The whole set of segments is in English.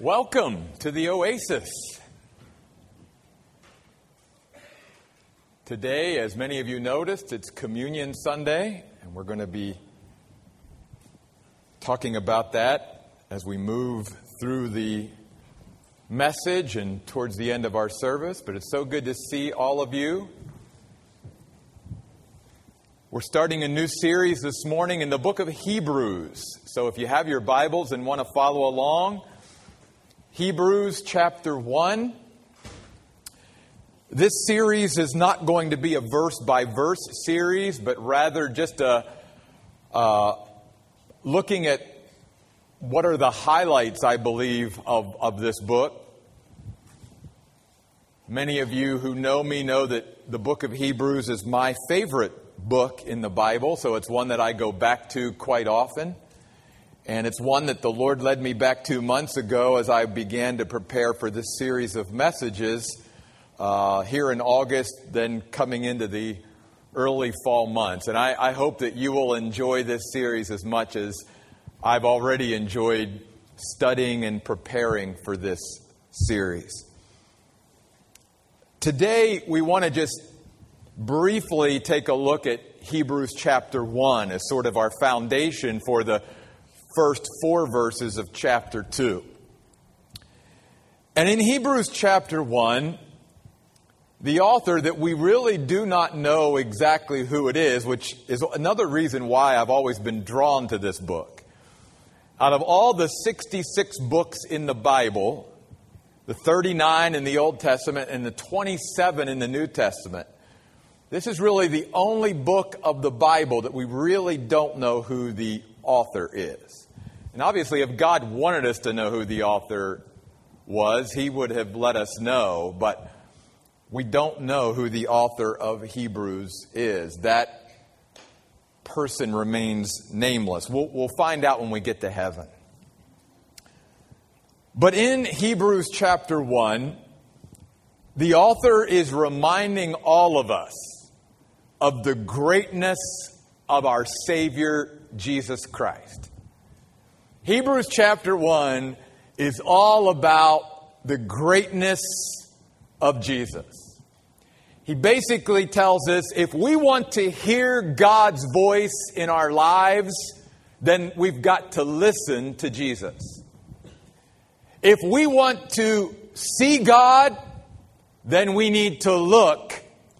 Welcome to the Oasis. Today, as many of you noticed, it's Communion Sunday, and we're going to be talking about that as we move through the message and towards the end of our service. But it's so good to see all of you. We're starting a new series this morning in the book of Hebrews. So if you have your Bibles and want to follow along, Hebrews chapter 1. This series is not going to be a verse by verse series, but rather just a, looking at what are the highlights, I believe, of, of this book. Many of you who know me know that the book of Hebrews is my favorite book in the Bible, so it's one that I go back to quite often. And it's one that the Lord led me back to months ago as I began to prepare for this series of messages uh, here in August, then coming into the early fall months. And I, I hope that you will enjoy this series as much as I've already enjoyed studying and preparing for this series. Today, we want to just briefly take a look at Hebrews chapter 1 as sort of our foundation for the first four verses of chapter 2. And in Hebrews chapter 1, the author that we really do not know exactly who it is, which is another reason why I've always been drawn to this book. Out of all the 66 books in the Bible, the 39 in the Old Testament and the 27 in the New Testament, this is really the only book of the Bible that we really don't know who the author is. And obviously, if God wanted us to know who the author was, he would have let us know, but we don't know who the author of Hebrews is. That person remains nameless. We'll, we'll find out when we get to heaven. But in Hebrews chapter 1, the author is reminding all of us of the greatness of our Savior, Jesus Christ. Hebrews chapter 1 is all about the greatness of Jesus. He basically tells us if we want to hear God's voice in our lives, then we've got to listen to Jesus. If we want to see God, then we need to look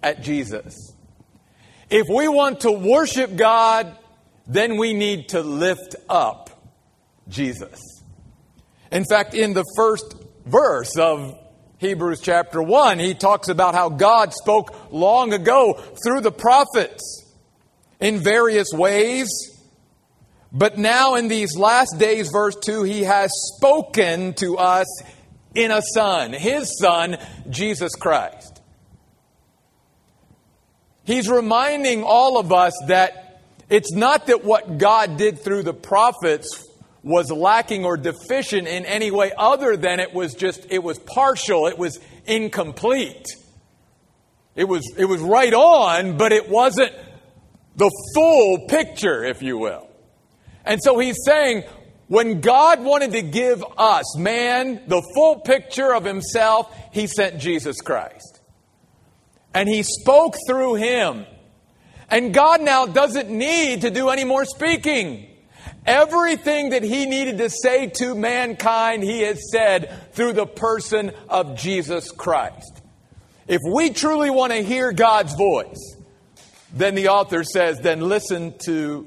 at Jesus. If we want to worship God, then we need to lift up Jesus. In fact, in the first verse of Hebrews chapter 1, he talks about how God spoke long ago through the prophets in various ways. But now, in these last days, verse 2, he has spoken to us in a Son, his Son, Jesus Christ. He's reminding all of us that it's not that what God did through the prophets was lacking or deficient in any way other than it was just, it was partial, it was incomplete. It was, it was right on, but it wasn't the full picture, if you will. And so he's saying, when God wanted to give us, man, the full picture of himself, he sent Jesus Christ. And he spoke through him. And God now doesn't need to do any more speaking. Everything that he needed to say to mankind, he has said through the person of Jesus Christ. If we truly want to hear God's voice, then the author says, then listen to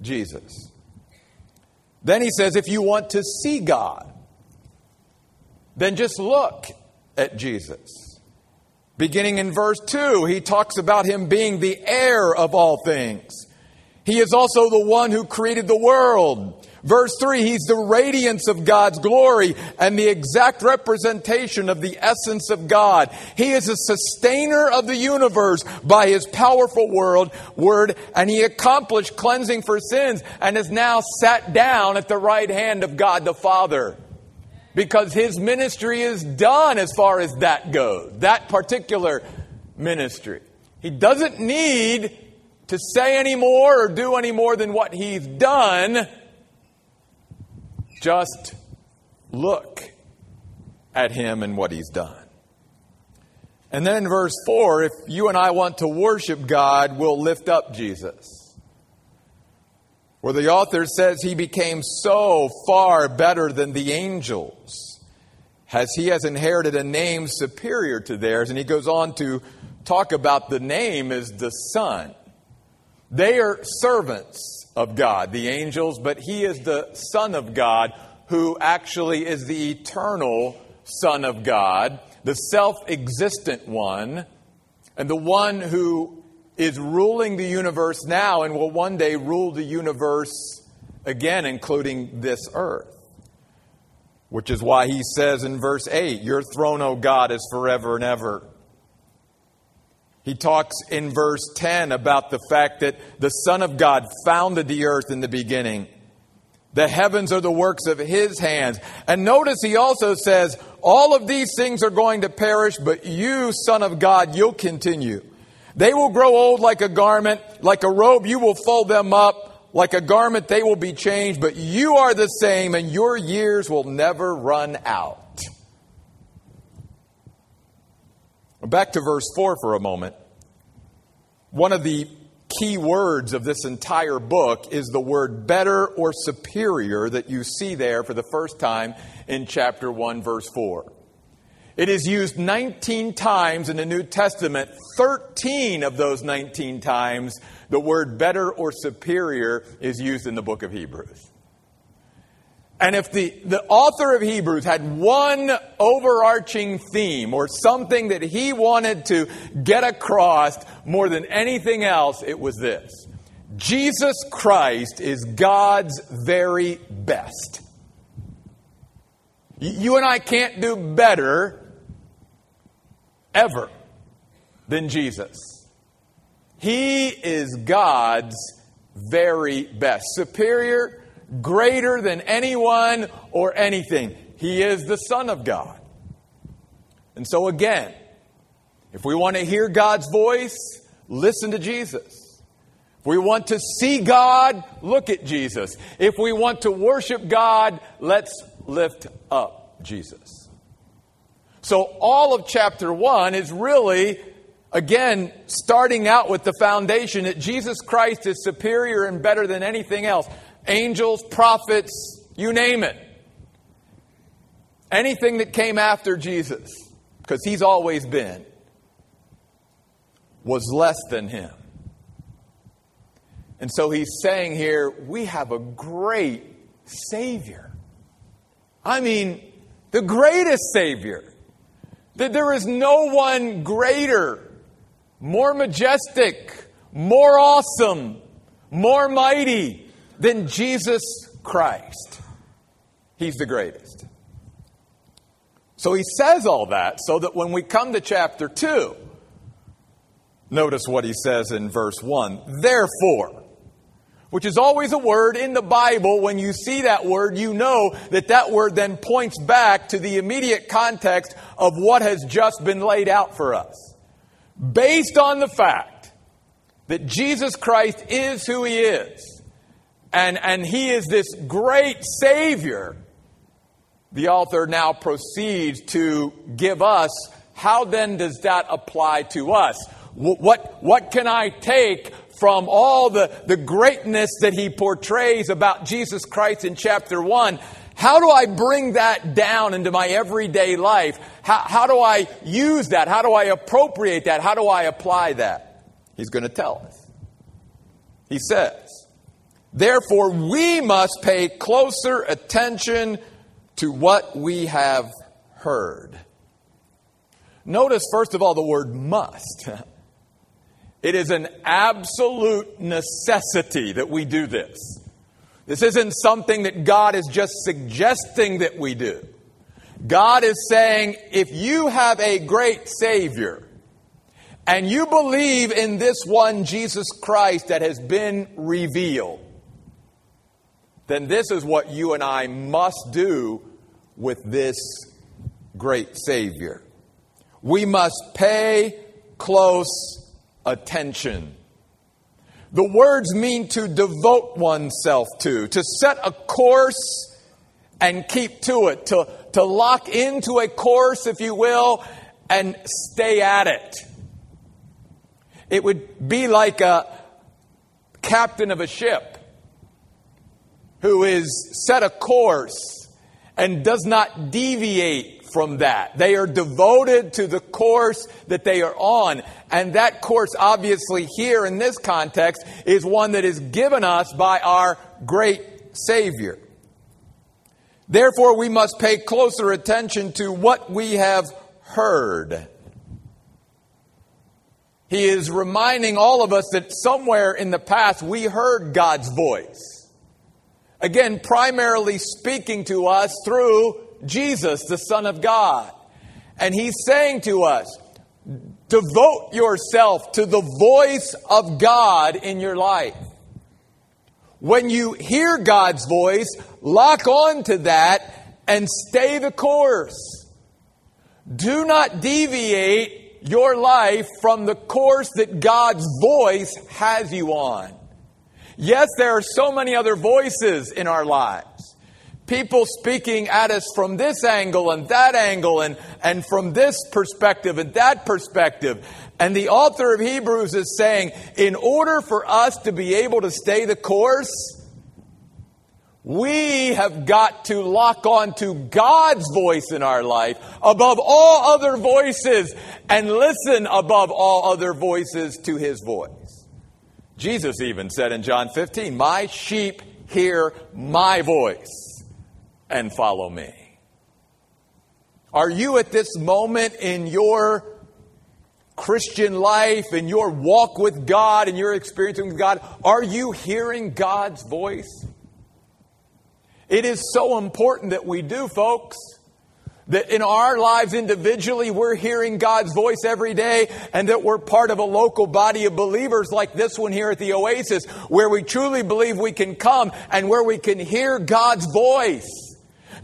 Jesus. Then he says, if you want to see God, then just look at Jesus. Beginning in verse 2, he talks about him being the heir of all things he is also the one who created the world. Verse 3, he's the radiance of God's glory and the exact representation of the essence of God. He is a sustainer of the universe by his powerful word, word, and he accomplished cleansing for sins and is now sat down at the right hand of God the Father. Because his ministry is done as far as that goes, that particular ministry. He doesn't need to say any more or do any more than what he's done. Just look at him and what he's done. And then in verse 4, if you and I want to worship God, we'll lift up Jesus. Where the author says he became so far better than the angels, as he has inherited a name superior to theirs. And he goes on to talk about the name as the Son. They are servants of God, the angels, but he is the Son of God who actually is the eternal Son of God, the self existent one, and the one who is ruling the universe now and will one day rule the universe again, including this earth. Which is why he says in verse 8, Your throne, O God, is forever and ever. He talks in verse 10 about the fact that the Son of God founded the earth in the beginning. The heavens are the works of his hands. And notice he also says, All of these things are going to perish, but you, Son of God, you'll continue. They will grow old like a garment, like a robe, you will fold them up. Like a garment, they will be changed, but you are the same, and your years will never run out. Back to verse 4 for a moment. One of the key words of this entire book is the word better or superior that you see there for the first time in chapter 1, verse 4. It is used 19 times in the New Testament. 13 of those 19 times, the word better or superior is used in the book of Hebrews. And if the, the author of Hebrews had one overarching theme or something that he wanted to get across more than anything else, it was this Jesus Christ is God's very best. You and I can't do better ever than Jesus. He is God's very best. Superior greater than anyone or anything. He is the Son of God. And so, again, if we want to hear God's voice, listen to Jesus. If we want to see God, look at Jesus. If we want to worship God, let's lift up Jesus. So, all of chapter 1 is really, again, starting out with the foundation that Jesus Christ is superior and better than anything else angels, prophets, you name it. Anything that came after Jesus, because he's always been, was less than him. And so he's saying here, we have a great Savior. I mean, the greatest Savior. That there is no one greater, more majestic, more awesome, more mighty, than Jesus Christ. He's the greatest. So he says all that so that when we come to chapter 2, notice what he says in verse 1 Therefore, which is always a word in the Bible. When you see that word, you know that that word then points back to the immediate context of what has just been laid out for us. Based on the fact that Jesus Christ is who he is, and, and he is this great Savior. The author now proceeds to give us how then does that apply to us? What, what can I take from all the, the greatness that he portrays about Jesus Christ in chapter 1? How do I bring that down into my everyday life? How, how do I use that? How do I appropriate that? How do I apply that? He's going to tell us. He says, Therefore, we must pay closer attention to what we have heard. Notice, first of all, the word must. It is an absolute necessity that we do this. This isn't something that God is just suggesting that we do. God is saying, if you have a great Savior and you believe in this one, Jesus Christ, that has been revealed, then this is what you and I must do with this great Savior. We must pay close attention. The words mean to devote oneself to, to set a course and keep to it, to, to lock into a course, if you will, and stay at it. It would be like a captain of a ship who is set a course and does not deviate from that. They are devoted to the course that they are on. And that course, obviously, here in this context, is one that is given us by our great Savior. Therefore, we must pay closer attention to what we have heard. He is reminding all of us that somewhere in the past we heard God's voice. Again, primarily speaking to us through Jesus, the Son of God. And He's saying to us, devote yourself to the voice of God in your life. When you hear God's voice, lock on to that and stay the course. Do not deviate your life from the course that God's voice has you on. Yes, there are so many other voices in our lives. People speaking at us from this angle and that angle and, and from this perspective and that perspective. And the author of Hebrews is saying, in order for us to be able to stay the course, we have got to lock on to God's voice in our life above all other voices and listen above all other voices to his voice. Jesus even said in John 15, My sheep hear my voice and follow me. Are you at this moment in your Christian life, in your walk with God, in your experience with God, are you hearing God's voice? It is so important that we do, folks. That in our lives individually, we're hearing God's voice every day, and that we're part of a local body of believers like this one here at the Oasis, where we truly believe we can come and where we can hear God's voice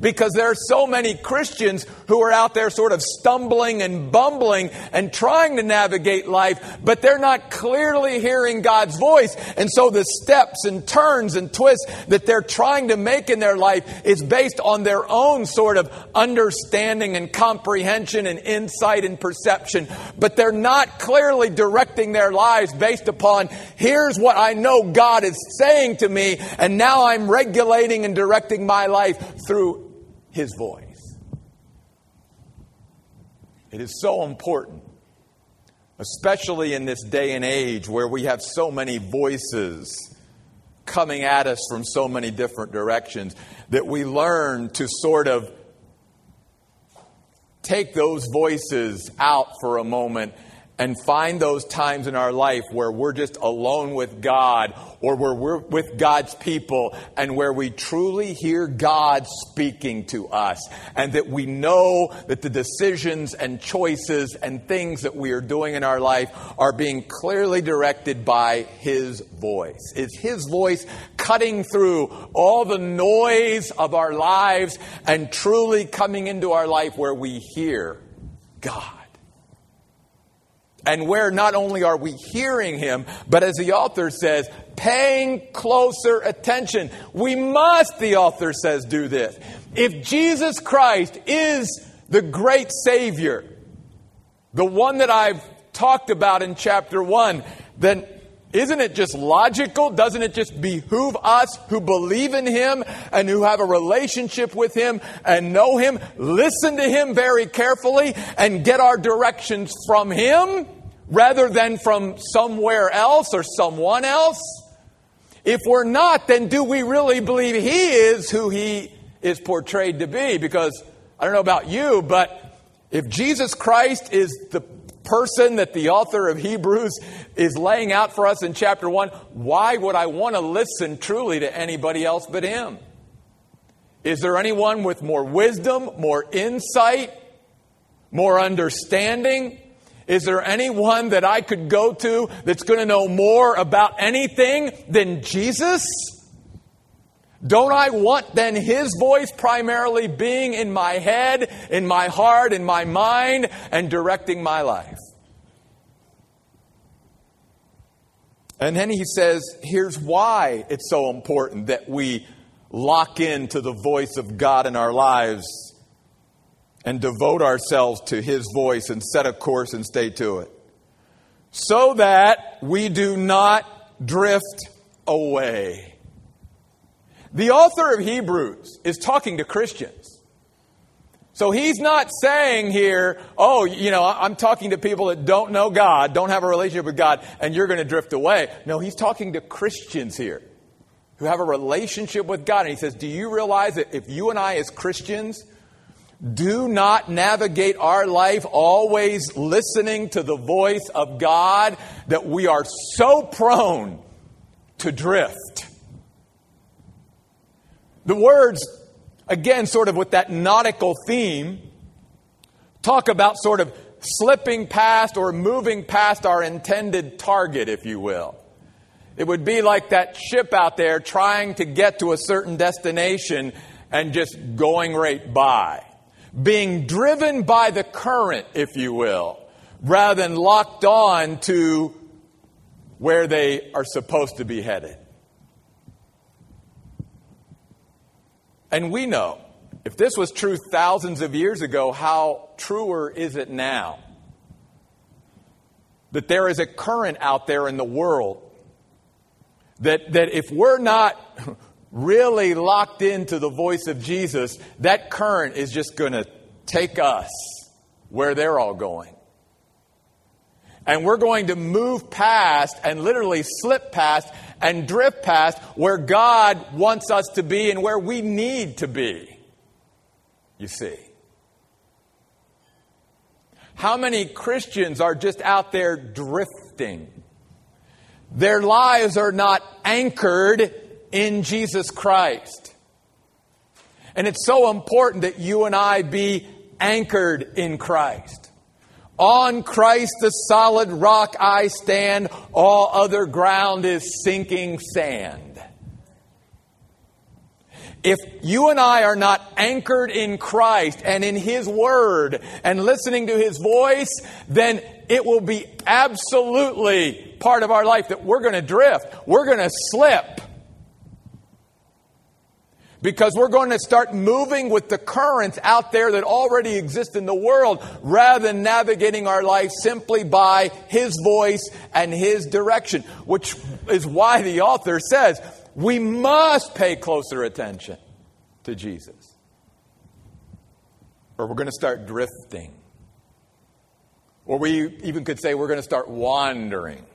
because there are so many Christians who are out there sort of stumbling and bumbling and trying to navigate life, but they're not clearly hearing God's voice. And so the steps and turns and twists that they're trying to make in their life is based on their own sort of understanding and comprehension and insight and perception. But they're not clearly directing their lives based upon here's what I know God is saying to me, and now I'm regulating and directing my life through his voice. It is so important, especially in this day and age where we have so many voices coming at us from so many different directions, that we learn to sort of take those voices out for a moment and find those times in our life where we're just alone with God or where we're with God's people and where we truly hear God speaking to us and that we know that the decisions and choices and things that we are doing in our life are being clearly directed by His voice. Is His voice cutting through all the noise of our lives and truly coming into our life where we hear God? And where not only are we hearing him, but as the author says, paying closer attention. We must, the author says, do this. If Jesus Christ is the great Savior, the one that I've talked about in chapter 1, then isn't it just logical? Doesn't it just behoove us who believe in Him and who have a relationship with Him and know Him, listen to Him very carefully and get our directions from Him? rather than from somewhere else or someone else? If we're not, then do we really believe he is who he is portrayed to be? Because I don't know about you, but if Jesus Christ is the person that the author of Hebrews is laying out for us in chapter 1, why would I want to listen truly to anybody else but him? Is there anyone with more wisdom, more insight, more understanding? Is there anyone that I could go to that's going to know more about anything than Jesus? Don't I want then His voice primarily being in my head, in my heart, in my mind, and directing my life? And then he says, here's why it's so important that we lock into the voice of God in our lives and devote ourselves to His voice and set a course and stay to it. So that we do not drift away. The author of Hebrews is talking to Christians. So he's not saying here, oh, you know, I'm talking to people that don't know God, don't have a relationship with God, and you're going to drift away. No, he's talking to Christians here who have a relationship with God. And he says, Do you realize that if you and I, as Christians, do not navigate our life always listening to the voice of God, that we are so prone to drift? The words again, sort of with that nautical theme, talk about sort of slipping past or moving past our intended target, if you will. It would be like that ship out there trying to get to a certain destination and just going right by. Being driven by the current, if you will, rather than locked on to where they are supposed to be headed. And we know, if this was true thousands of years ago, how truer is it now? That there is a current out there in the world. That, that if we're not really locked into the voice of Jesus, that current is just going to take us where they're all going. And we're going to move past and literally slip past and drift past where God wants us to be and where we need to be. You see. How many Christians are just out there drifting? Their lives are not anchored in Jesus Christ. And it's so important that you and I be anchored in Christ. On Christ, the solid rock, I stand. All other ground is sinking sand. If you and I are not anchored in Christ and in His Word and listening to His voice, then it will be absolutely part of our life that we're going to drift. We're going to slip because we're going to start moving with the currents out there that already exist in the world rather than navigating our life simply by His voice and His direction, which is why the author says we must pay closer attention to Jesus. Or we're going to start drifting. Or we even could say we're going to start wandering.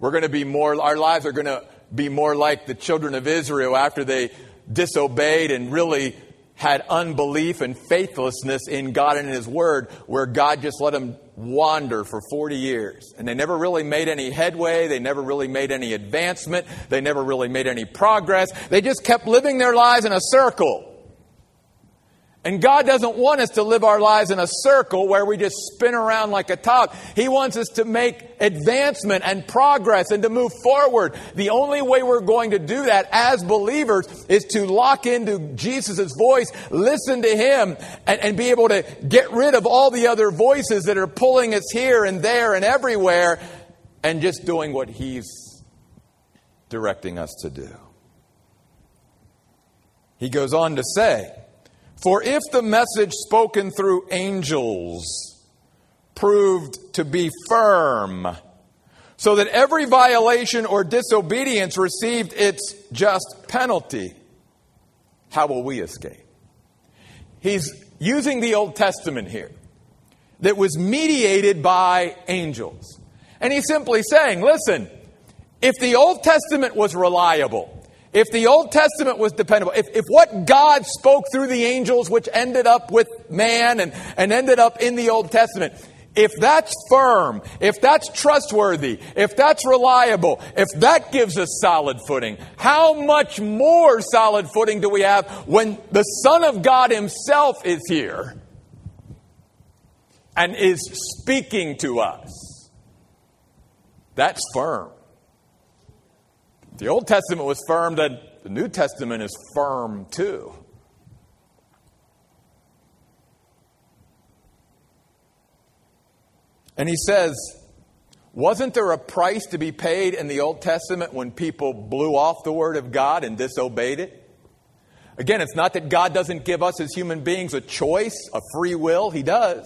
We're going to be more, our lives are going to be more like the children of Israel after they disobeyed and really had unbelief and faithlessness in God and in His Word, where God just let them wander for 40 years. And they never really made any headway. They never really made any advancement. They never really made any progress. They just kept living their lives in a circle. And God doesn't want us to live our lives in a circle where we just spin around like a top. He wants us to make advancement and progress and to move forward. The only way we're going to do that as believers is to lock into Jesus' voice, listen to Him, and, and be able to get rid of all the other voices that are pulling us here and there and everywhere and just doing what He's directing us to do. He goes on to say, for if the message spoken through angels proved to be firm, so that every violation or disobedience received its just penalty, how will we escape? He's using the Old Testament here that was mediated by angels. And he's simply saying, listen, if the Old Testament was reliable, if the Old Testament was dependable, if, if what God spoke through the angels, which ended up with man and, and ended up in the Old Testament, if that's firm, if that's trustworthy, if that's reliable, if that gives us solid footing, how much more solid footing do we have when the Son of God Himself is here and is speaking to us? That's firm. The Old Testament was firm, the New Testament is firm too. And he says, wasn't there a price to be paid in the Old Testament when people blew off the Word of God and disobeyed it? Again, it's not that God doesn't give us as human beings a choice, a free will. He does.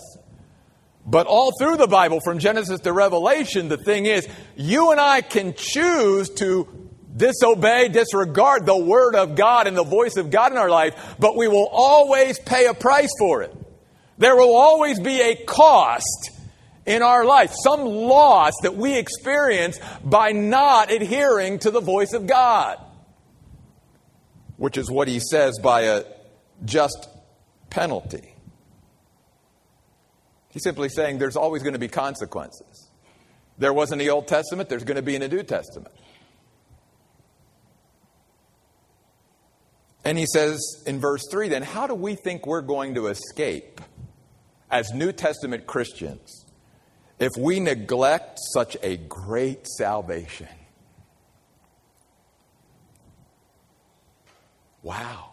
But all through the Bible, from Genesis to Revelation, the thing is, you and I can choose to disobey, disregard the Word of God and the voice of God in our life, but we will always pay a price for it. There will always be a cost in our life, some loss that we experience by not adhering to the voice of God, which is what he says by a just penalty. He's simply saying there's always going to be consequences. There was in the Old Testament, there's going to be in the New Testament. And he says in verse 3 then, how do we think we're going to escape as New Testament Christians if we neglect such a great salvation? Wow.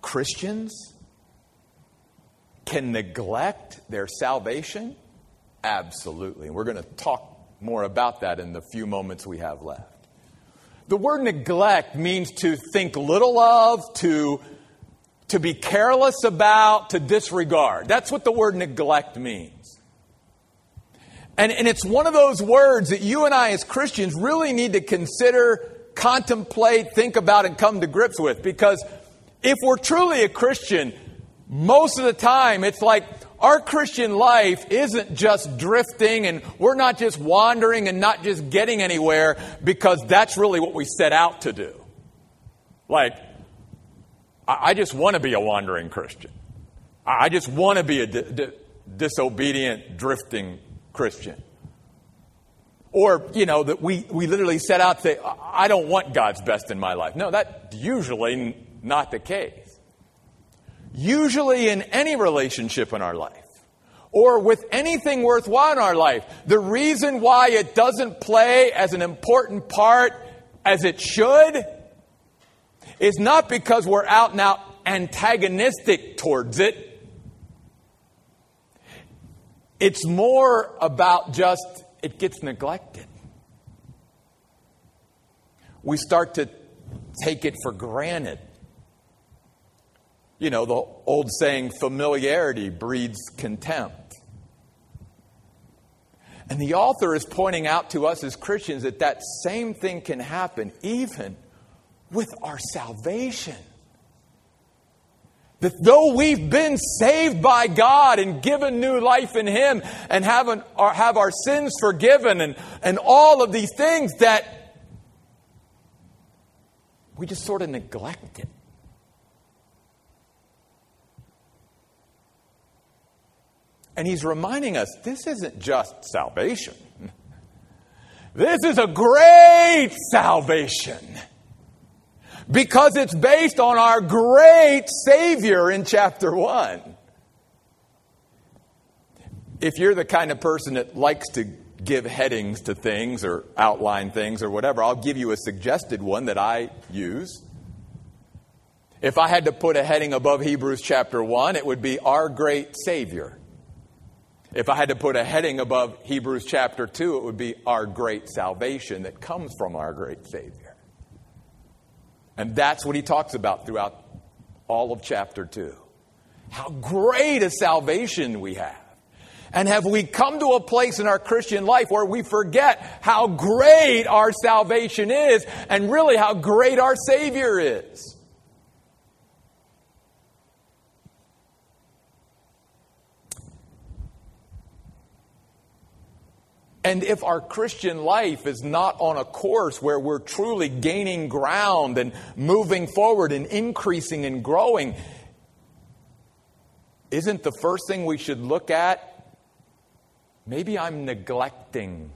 Christians can neglect their salvation? Absolutely. And we're going to talk more about that in the few moments we have left. The word neglect means to think little of, to, to be careless about, to disregard. That's what the word neglect means. And, and it's one of those words that you and I as Christians really need to consider, contemplate, think about, and come to grips with. Because if we're truly a Christian, most of the time, it's like our Christian life isn't just drifting and we're not just wandering and not just getting anywhere because that's really what we set out to do. Like, I just want to be a wandering Christian. I just want to be a di- di- disobedient, drifting Christian. Or, you know, that we, we literally set out to say, I don't want God's best in my life. No, that's usually not the case usually in any relationship in our life or with anything worthwhile in our life. The reason why it doesn't play as an important part as it should is not because we're out and out antagonistic towards it. It's more about just it gets neglected. We start to take it for granted you know, the old saying, familiarity breeds contempt. And the author is pointing out to us as Christians that that same thing can happen even with our salvation. That though we've been saved by God and given new life in Him and have, an, have our sins forgiven and, and all of these things, that we just sort of neglect it. And he's reminding us this isn't just salvation. This is a great salvation because it's based on our great Savior in chapter 1. If you're the kind of person that likes to give headings to things or outline things or whatever, I'll give you a suggested one that I use. If I had to put a heading above Hebrews chapter 1, it would be Our Great Savior. If I had to put a heading above Hebrews chapter 2, it would be our great salvation that comes from our great Savior. And that's what he talks about throughout all of chapter 2. How great a salvation we have. And have we come to a place in our Christian life where we forget how great our salvation is and really how great our Savior is? And if our Christian life is not on a course where we're truly gaining ground and moving forward and increasing and growing, isn't the first thing we should look at maybe I'm neglecting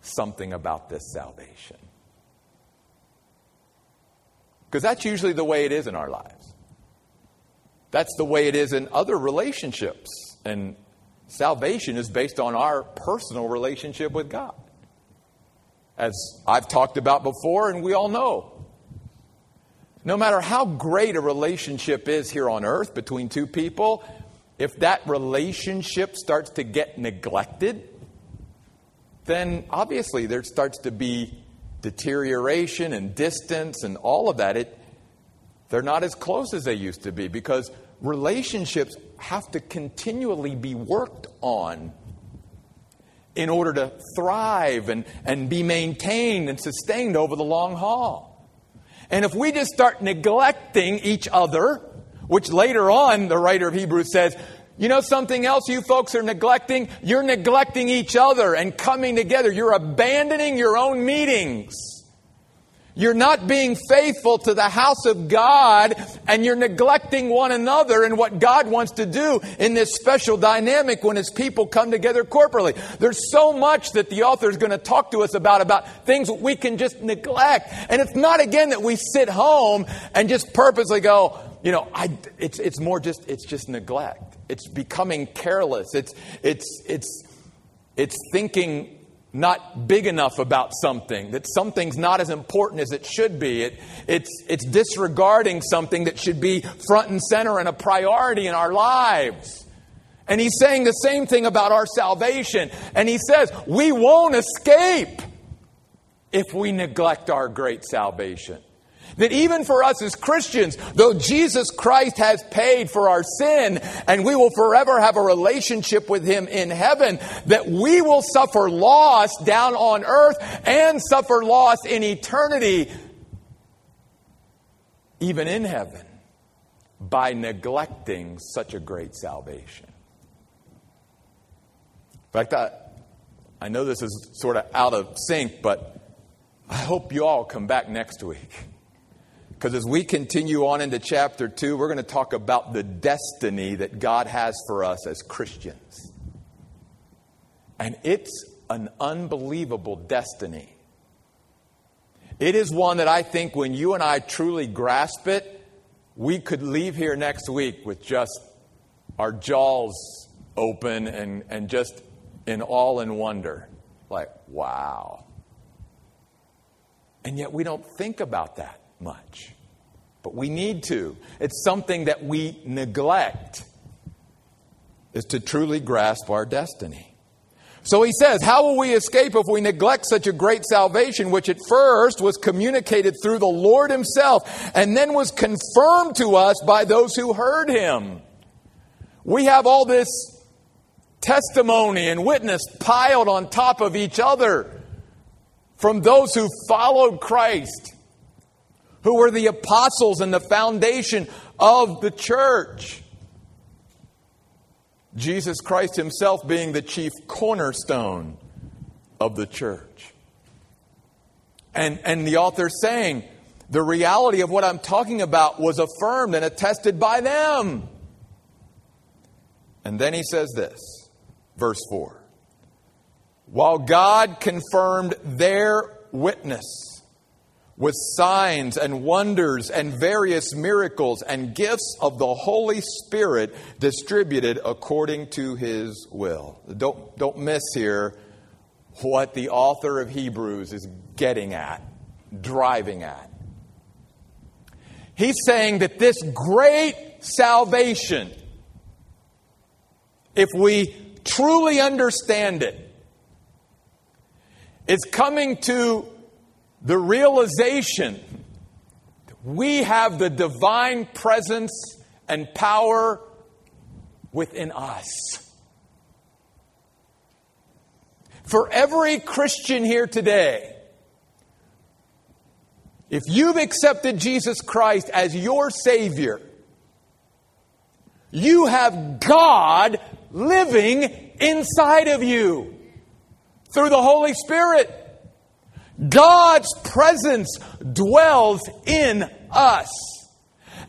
something about this salvation? Because that's usually the way it is in our lives. That's the way it is in other relationships and Salvation is based on our personal relationship with God. As I've talked about before, and we all know. No matter how great a relationship is here on earth between two people, if that relationship starts to get neglected, then obviously there starts to be deterioration and distance and all of that. It, they're not as close as they used to be because relationships have to continually be worked on in order to thrive and, and be maintained and sustained over the long haul. And if we just start neglecting each other, which later on the writer of Hebrews says, you know something else you folks are neglecting? You're neglecting each other and coming together. You're abandoning your own meetings. You're not being faithful to the house of God and you're neglecting one another and what God wants to do in this special dynamic when his people come together corporately. There's so much that the author is going to talk to us about, about things we can just neglect. And it's not again that we sit home and just purposely go, you know, I, it's, it's more just, it's just neglect. It's becoming careless. It's, it's, it's, it's thinking not big enough about something, that something's not as important as it should be. It, it's, it's disregarding something that should be front and center and a priority in our lives. And he's saying the same thing about our salvation. And he says, we won't escape if we neglect our great salvation. That even for us as Christians, though Jesus Christ has paid for our sin and we will forever have a relationship with Him in heaven, that we will suffer loss down on earth and suffer loss in eternity, even in heaven, by neglecting such a great salvation. In fact, I, I know this is sort of out of sync, but I hope you all come back next week. Because as we continue on into chapter 2, we're going to talk about the destiny that God has for us as Christians. And it's an unbelievable destiny. It is one that I think when you and I truly grasp it, we could leave here next week with just our jaws open and, and just in awe and wonder. Like, wow. And yet we don't think about that much. But we need to. It's something that we neglect, is to truly grasp our destiny. So he says, How will we escape if we neglect such a great salvation, which at first was communicated through the Lord Himself and then was confirmed to us by those who heard Him? We have all this testimony and witness piled on top of each other from those who followed Christ who were the apostles and the foundation of the church. Jesus Christ himself being the chief cornerstone of the church. And, and the author saying, the reality of what I'm talking about was affirmed and attested by them. And then he says this, verse 4 While God confirmed their witness, with signs and wonders and various miracles and gifts of the Holy Spirit distributed according to his will. Don't, don't miss here what the author of Hebrews is getting at, driving at. He's saying that this great salvation, if we truly understand it, is coming to the realization that we have the divine presence and power within us. For every Christian here today, if you've accepted Jesus Christ as your Savior, you have God living inside of you through the Holy Spirit. God's presence dwells in us.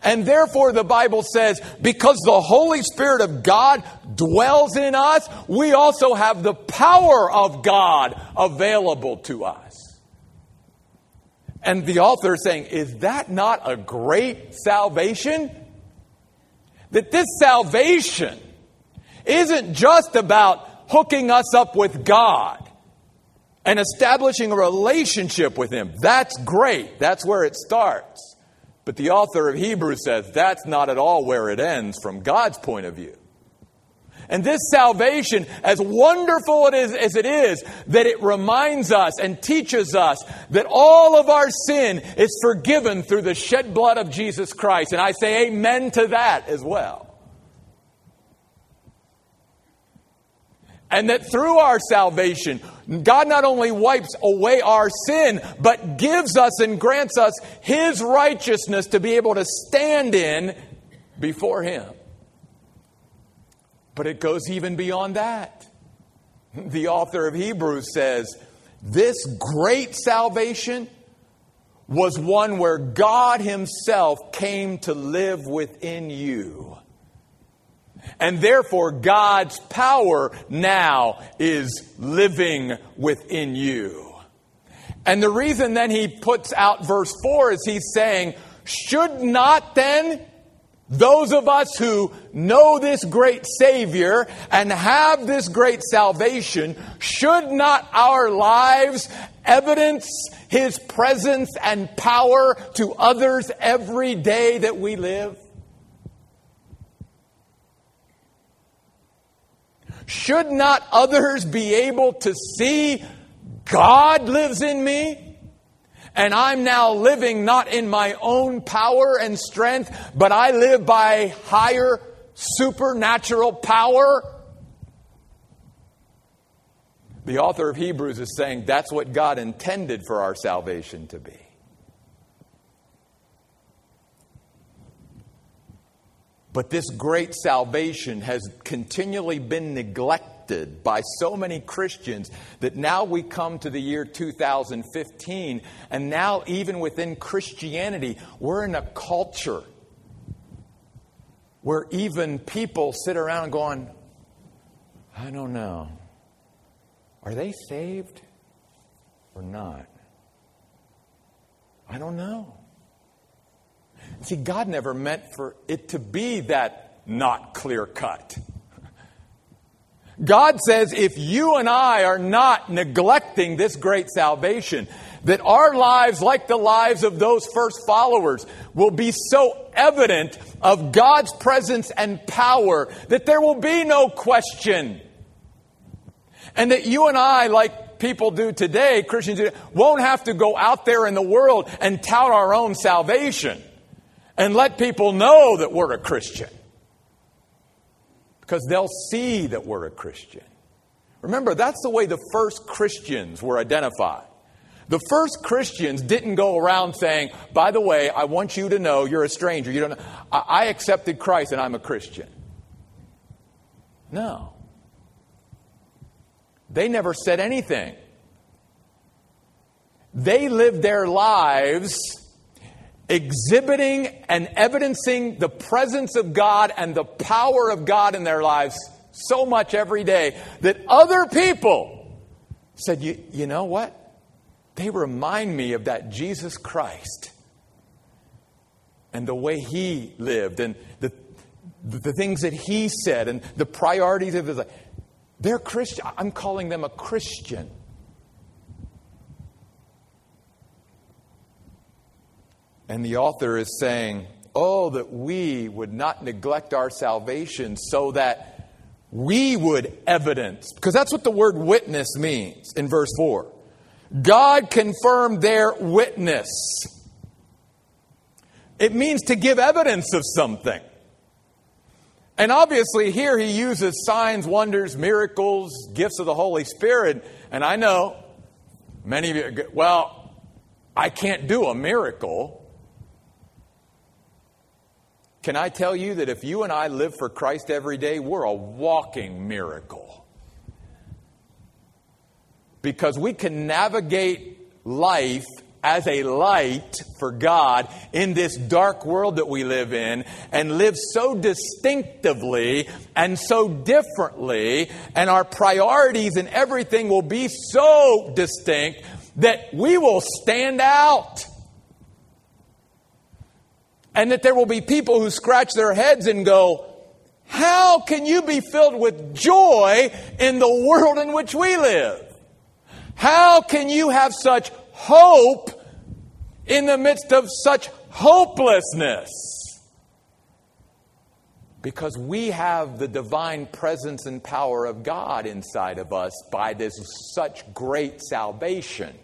And therefore, the Bible says, because the Holy Spirit of God dwells in us, we also have the power of God available to us. And the author is saying, is that not a great salvation? That this salvation isn't just about hooking us up with God and establishing a relationship with Him. That's great. That's where it starts. But the author of Hebrews says that's not at all where it ends from God's point of view. And this salvation, as wonderful it is, as it is, that it reminds us and teaches us that all of our sin is forgiven through the shed blood of Jesus Christ. And I say amen to that as well. And that through our salvation, God not only wipes away our sin, but gives us and grants us His righteousness to be able to stand in before Him. But it goes even beyond that. The author of Hebrews says, This great salvation was one where God Himself came to live within you. And therefore, God's power now is living within you. And the reason then he puts out verse 4 is he's saying, should not then those of us who know this great Savior and have this great salvation, should not our lives evidence His presence and power to others every day that we live? Should not others be able to see God lives in me? And I'm now living not in my own power and strength, but I live by higher supernatural power. The author of Hebrews is saying that's what God intended for our salvation to be. But this great salvation has continually been neglected by so many Christians that now we come to the year 2015, and now, even within Christianity, we're in a culture where even people sit around going, I don't know. Are they saved or not? I don't know. See, God never meant for it to be that not clear cut. God says if you and I are not neglecting this great salvation, that our lives, like the lives of those first followers, will be so evident of God's presence and power that there will be no question. And that you and I, like people do today, Christians won't have to go out there in the world and tout our own salvation and let people know that we're a Christian. Because they'll see that we're a Christian. Remember, that's the way the first Christians were identified. The first Christians didn't go around saying, by the way, I want you to know you're a stranger. You don't know. I accepted Christ and I'm a Christian. No. They never said anything. They lived their lives exhibiting and evidencing the presence of God and the power of God in their lives so much every day that other people said, You, you know what? They remind me of that Jesus Christ and the way he lived and the, the things that he said and the priorities of his life. They're Christian. I'm calling them a Christian. And the author is saying, Oh, that we would not neglect our salvation so that we would evidence, because that's what the word witness means in verse 4. God confirmed their witness. It means to give evidence of something. And obviously, here he uses signs, wonders, miracles, gifts of the Holy Spirit. And I know many of you, well, I can't do a miracle. Can I tell you that if you and I live for Christ every day, we're a walking miracle? Because we can navigate life as a light for God in this dark world that we live in and live so distinctively and so differently, and our priorities and everything will be so distinct that we will stand out and that there will be people who scratch their heads and go, How can you be filled with joy in the world in which we live? How can you have such hope in the midst of such hopelessness? Because we have the divine presence and power of God inside of us by this such great salvation.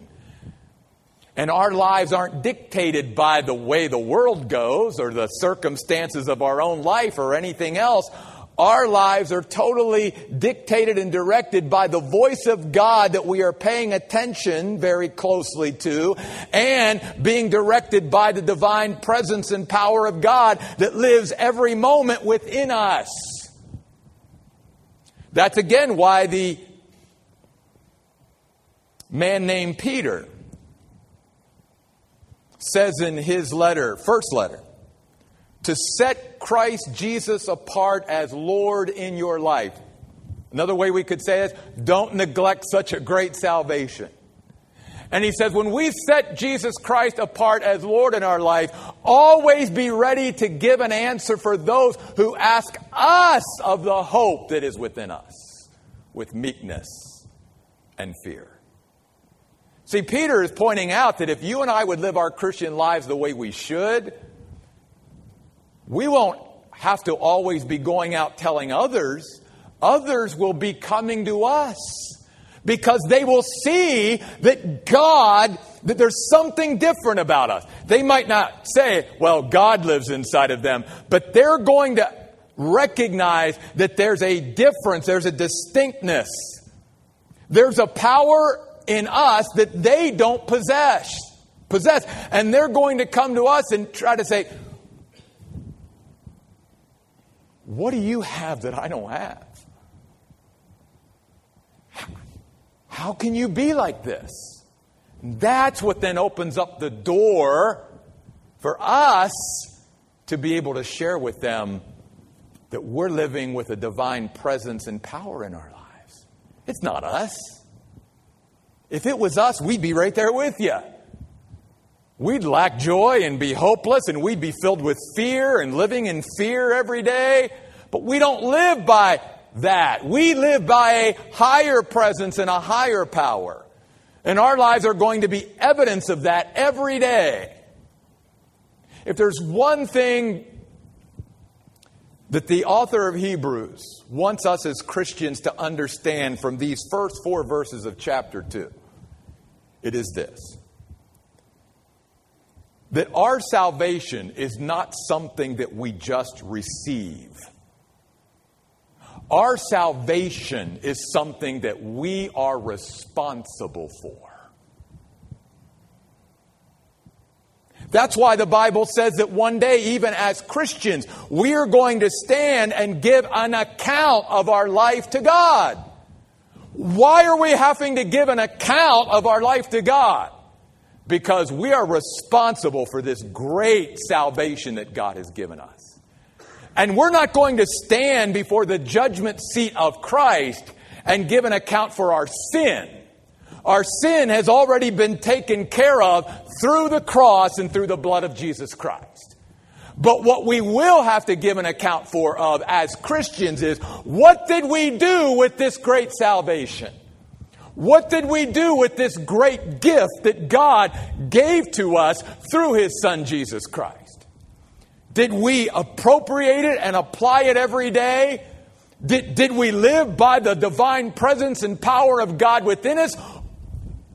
And our lives aren't dictated by the way the world goes or the circumstances of our own life or anything else. Our lives are totally dictated and directed by the voice of God that we are paying attention very closely to and being directed by the divine presence and power of God that lives every moment within us. That's again why the man named Peter says in his letter, first letter, to set Christ Jesus apart as Lord in your life. Another way we could say it, don't neglect such a great salvation. And he says, when we set Jesus Christ apart as Lord in our life, always be ready to give an answer for those who ask us of the hope that is within us with meekness and fear. See, Peter is pointing out that if you and I would live our Christian lives the way we should, we won't have to always be going out telling others. Others will be coming to us because they will see that God, that there's something different about us. They might not say, well, God lives inside of them, but they're going to recognize that there's a difference, there's a distinctness. There's a power in us that they don't possess. Possess. And they're going to come to us and try to say, What do you have that I don't have? How can you be like this? That's what then opens up the door for us to be able to share with them that we're living with a divine presence and power in our lives. It's not us. If it was us, we'd be right there with you. We'd lack joy and be hopeless, and we'd be filled with fear and living in fear every day. But we don't live by that. We live by a higher presence and a higher power. And our lives are going to be evidence of that every day. If there's one thing that the author of Hebrews wants us as Christians to understand from these first four verses of chapter 2, it is this that our salvation is not something that we just receive. Our salvation is something that we are responsible for. That's why the Bible says that one day, even as Christians, we are going to stand and give an account of our life to God. Why are we having to give an account of our life to God? Because we are responsible for this great salvation that God has given us. And we're not going to stand before the judgment seat of Christ and give an account for our sin. Our sin has already been taken care of through the cross and through the blood of Jesus Christ. But what we will have to give an account for of as Christians is what did we do with this great salvation? What did we do with this great gift that God gave to us through His Son Jesus Christ? Did we appropriate it and apply it every day? Did, did we live by the divine presence and power of God within us?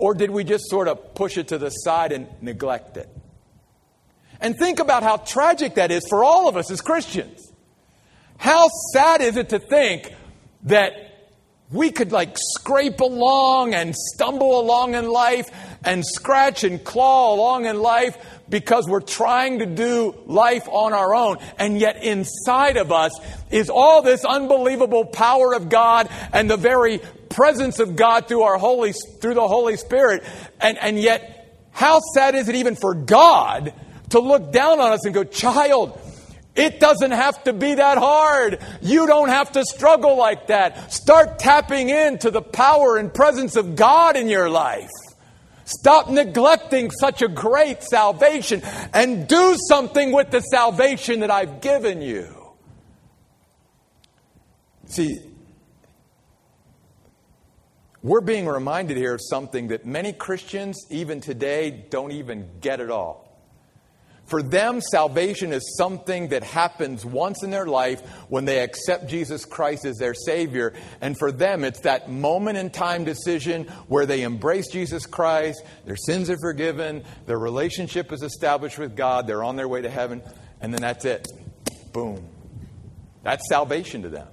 Or did we just sort of push it to the side and neglect it? And think about how tragic that is for all of us as Christians. How sad is it to think that we could like scrape along and stumble along in life and scratch and claw along in life because we're trying to do life on our own. And yet inside of us is all this unbelievable power of God and the very presence of God through our Holy, through the Holy Spirit. And, and yet, how sad is it even for God to look down on us and go, child, it doesn't have to be that hard. You don't have to struggle like that. Start tapping into the power and presence of God in your life. Stop neglecting such a great salvation and do something with the salvation that I've given you. See, we're being reminded here of something that many Christians, even today, don't even get at all. For them, salvation is something that happens once in their life when they accept Jesus Christ as their Savior. And for them, it's that moment in time decision where they embrace Jesus Christ, their sins are forgiven, their relationship is established with God, they're on their way to heaven, and then that's it. Boom. That's salvation to them.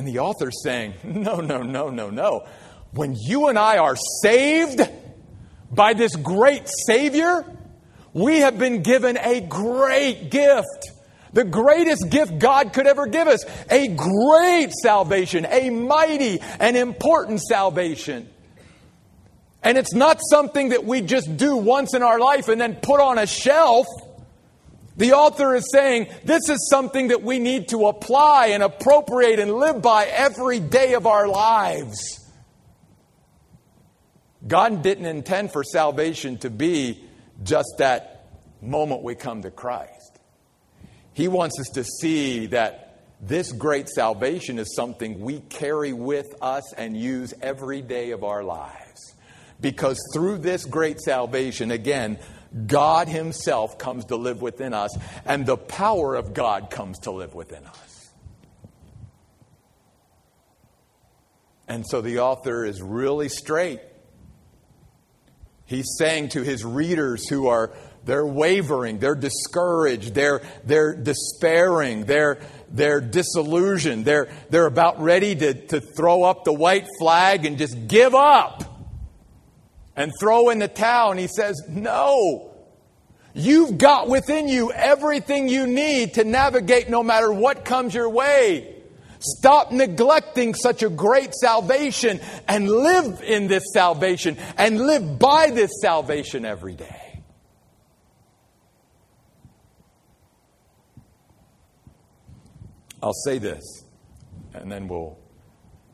And the author's saying, no, no, no, no, no. When you and I are saved by this great Savior, we have been given a great gift. The greatest gift God could ever give us. A great salvation, a mighty and important salvation. And it's not something that we just do once in our life and then put on a shelf. The author is saying this is something that we need to apply and appropriate and live by every day of our lives. God didn't intend for salvation to be just that moment we come to Christ. He wants us to see that this great salvation is something we carry with us and use every day of our lives. Because through this great salvation, again, God Himself comes to live within us, and the power of God comes to live within us. And so the author is really straight He's saying to his readers who are they're wavering, they're discouraged, they're, they're despairing, they're, they're disillusioned, they're, they're about ready to, to throw up the white flag and just give up and throw in the towel. And he says, No. You've got within you everything you need to navigate no matter what comes your way. Stop neglecting such a great salvation and live in this salvation and live by this salvation every day. I'll say this, and then we'll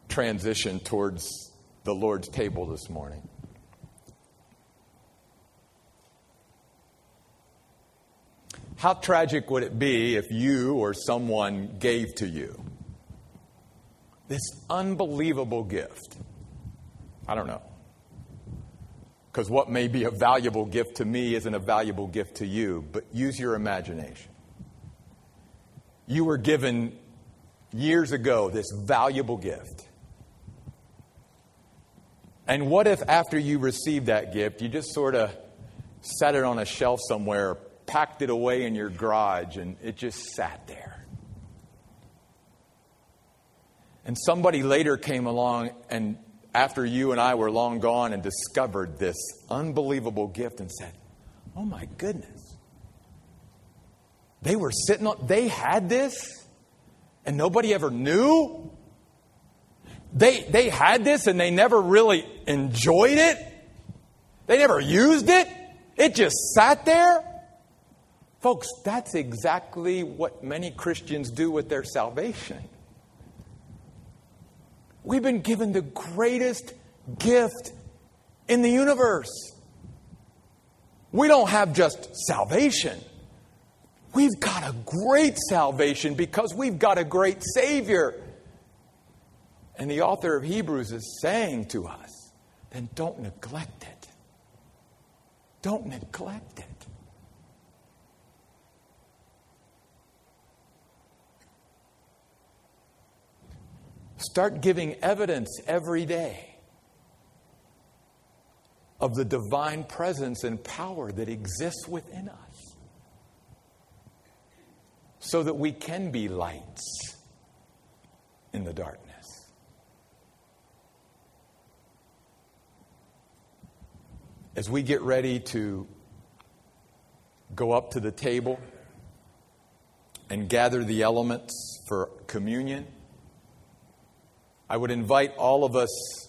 transition towards the Lord's table this morning. How tragic would it be if you or someone gave to you? this unbelievable gift. I don't know. Because what may be a valuable gift to me isn't a valuable gift to you, but use your imagination. You were given years ago this valuable gift. And what if after you received that gift, you just sort of set it on a shelf somewhere, packed it away in your garage, and it just sat there? And somebody later came along and after you and I were long gone and discovered this unbelievable gift and said, Oh my goodness. They were sitting on, they had this and nobody ever knew. They, they had this and they never really enjoyed it. They never used it. It just sat there. Folks, that's exactly what many Christians do with their salvation. We've been given the greatest gift in the universe. We don't have just salvation. We've got a great salvation because we've got a great Savior. And the author of Hebrews is saying to us, then don't neglect it. Don't neglect it. Start giving evidence every day of the divine presence and power that exists within us so that we can be lights in the darkness. As we get ready to go up to the table and gather the elements for communion, I would invite all of us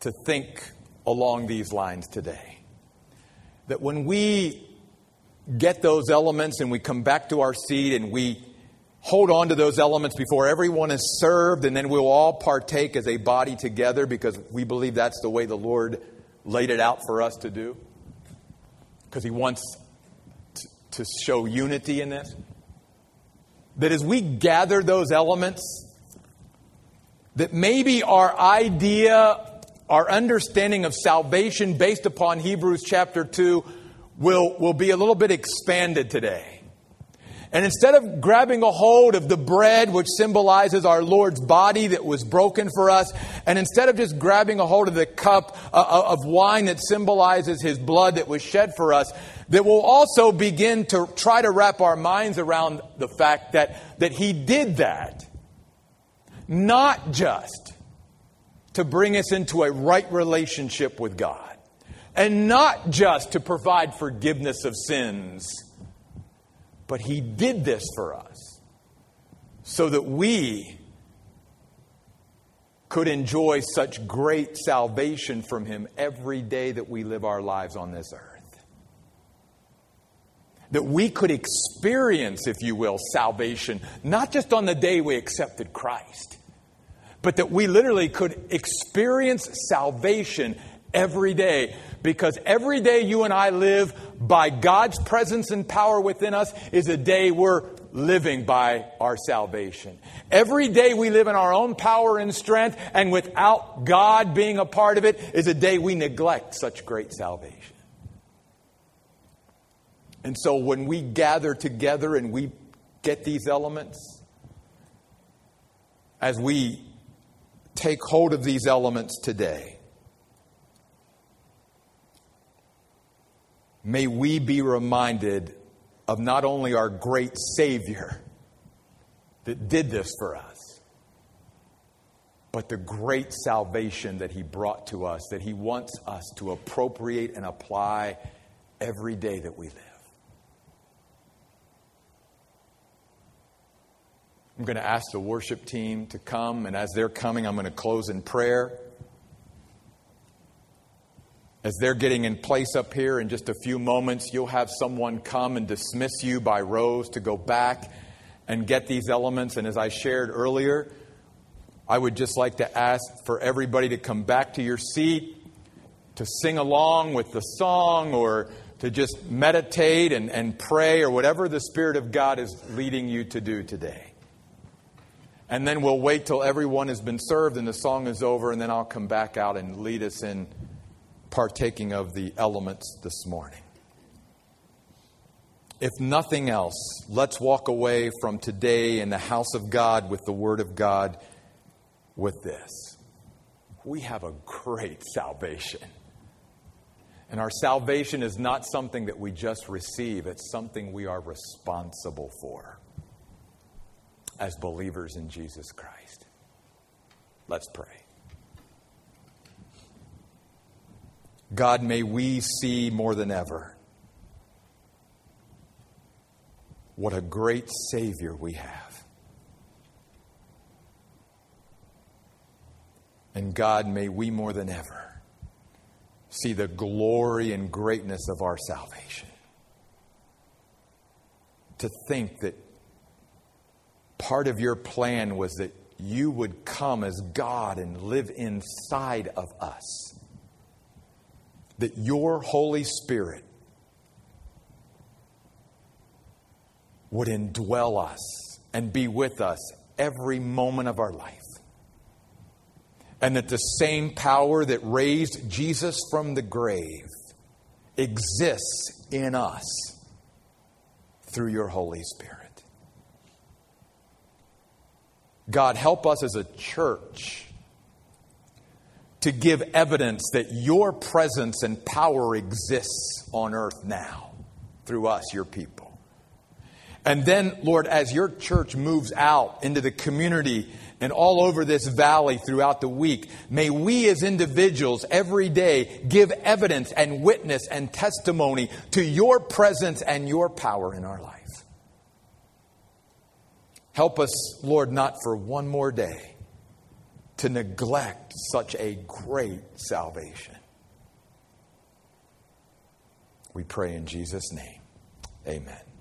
to think along these lines today. That when we get those elements and we come back to our seat and we hold on to those elements before everyone is served, and then we'll all partake as a body together because we believe that's the way the Lord laid it out for us to do. Because He wants to, to show unity in this. That as we gather those elements, that maybe our idea, our understanding of salvation based upon Hebrews chapter 2 will, will be a little bit expanded today. And instead of grabbing a hold of the bread, which symbolizes our Lord's body that was broken for us, and instead of just grabbing a hold of the cup uh, uh, of wine that symbolizes his blood that was shed for us, that we'll also begin to try to wrap our minds around the fact that, that he did that, not just to bring us into a right relationship with God, and not just to provide forgiveness of sins but He did this for us so that we could enjoy such great salvation from Him every day that we live our lives on this earth. That we could experience, if you will, salvation, not just on the day we accepted Christ, but that we literally could experience salvation every day. Because every day you and I live by God's presence and power within us is a day we're living by our salvation. Every day we live in our own power and strength, and without God being a part of it, is a day we neglect such great salvation. And so when we gather together and we get these elements, as we take hold of these elements today, may we be reminded of not only our great Savior that did this for us, but the great salvation that He brought to us, that He wants us to appropriate and apply every day that we live. I'm going to ask the worship team to come, and as they're coming, I'm going to close in prayer. As they're getting in place up here in just a few moments, you'll have someone come and dismiss you by rows to go back and get these elements. And as I shared earlier, I would just like to ask for everybody to come back to your seat, to sing along with the song, or to just meditate and, and pray, or whatever the Spirit of God is leading you to do today. And then we'll wait till everyone has been served and the song is over, and then I'll come back out and lead us in partaking of the elements this morning. If nothing else, let's walk away from today in the house of God with the Word of God with this. We have a great salvation. And our salvation is not something that we just receive, it's something we are responsible for as believers in Jesus Christ. Let's pray. God, may we see more than ever what a great Savior we have. And God, may we more than ever see the glory and greatness of our salvation. To think that part of your plan was that you would come as God and live inside of us that your Holy Spirit would indwell us and be with us every moment of our life. And that the same power that raised Jesus from the grave exists in us through your Holy Spirit. God, help us as a church to give evidence that your presence and power exists on earth now through us, your people. And then, Lord, as your church moves out into the community and all over this valley throughout the week, may we as individuals every day give evidence and witness and testimony to your presence and your power in our life. Help us, Lord, not for one more day to neglect such a great salvation. We pray in Jesus' name. Amen.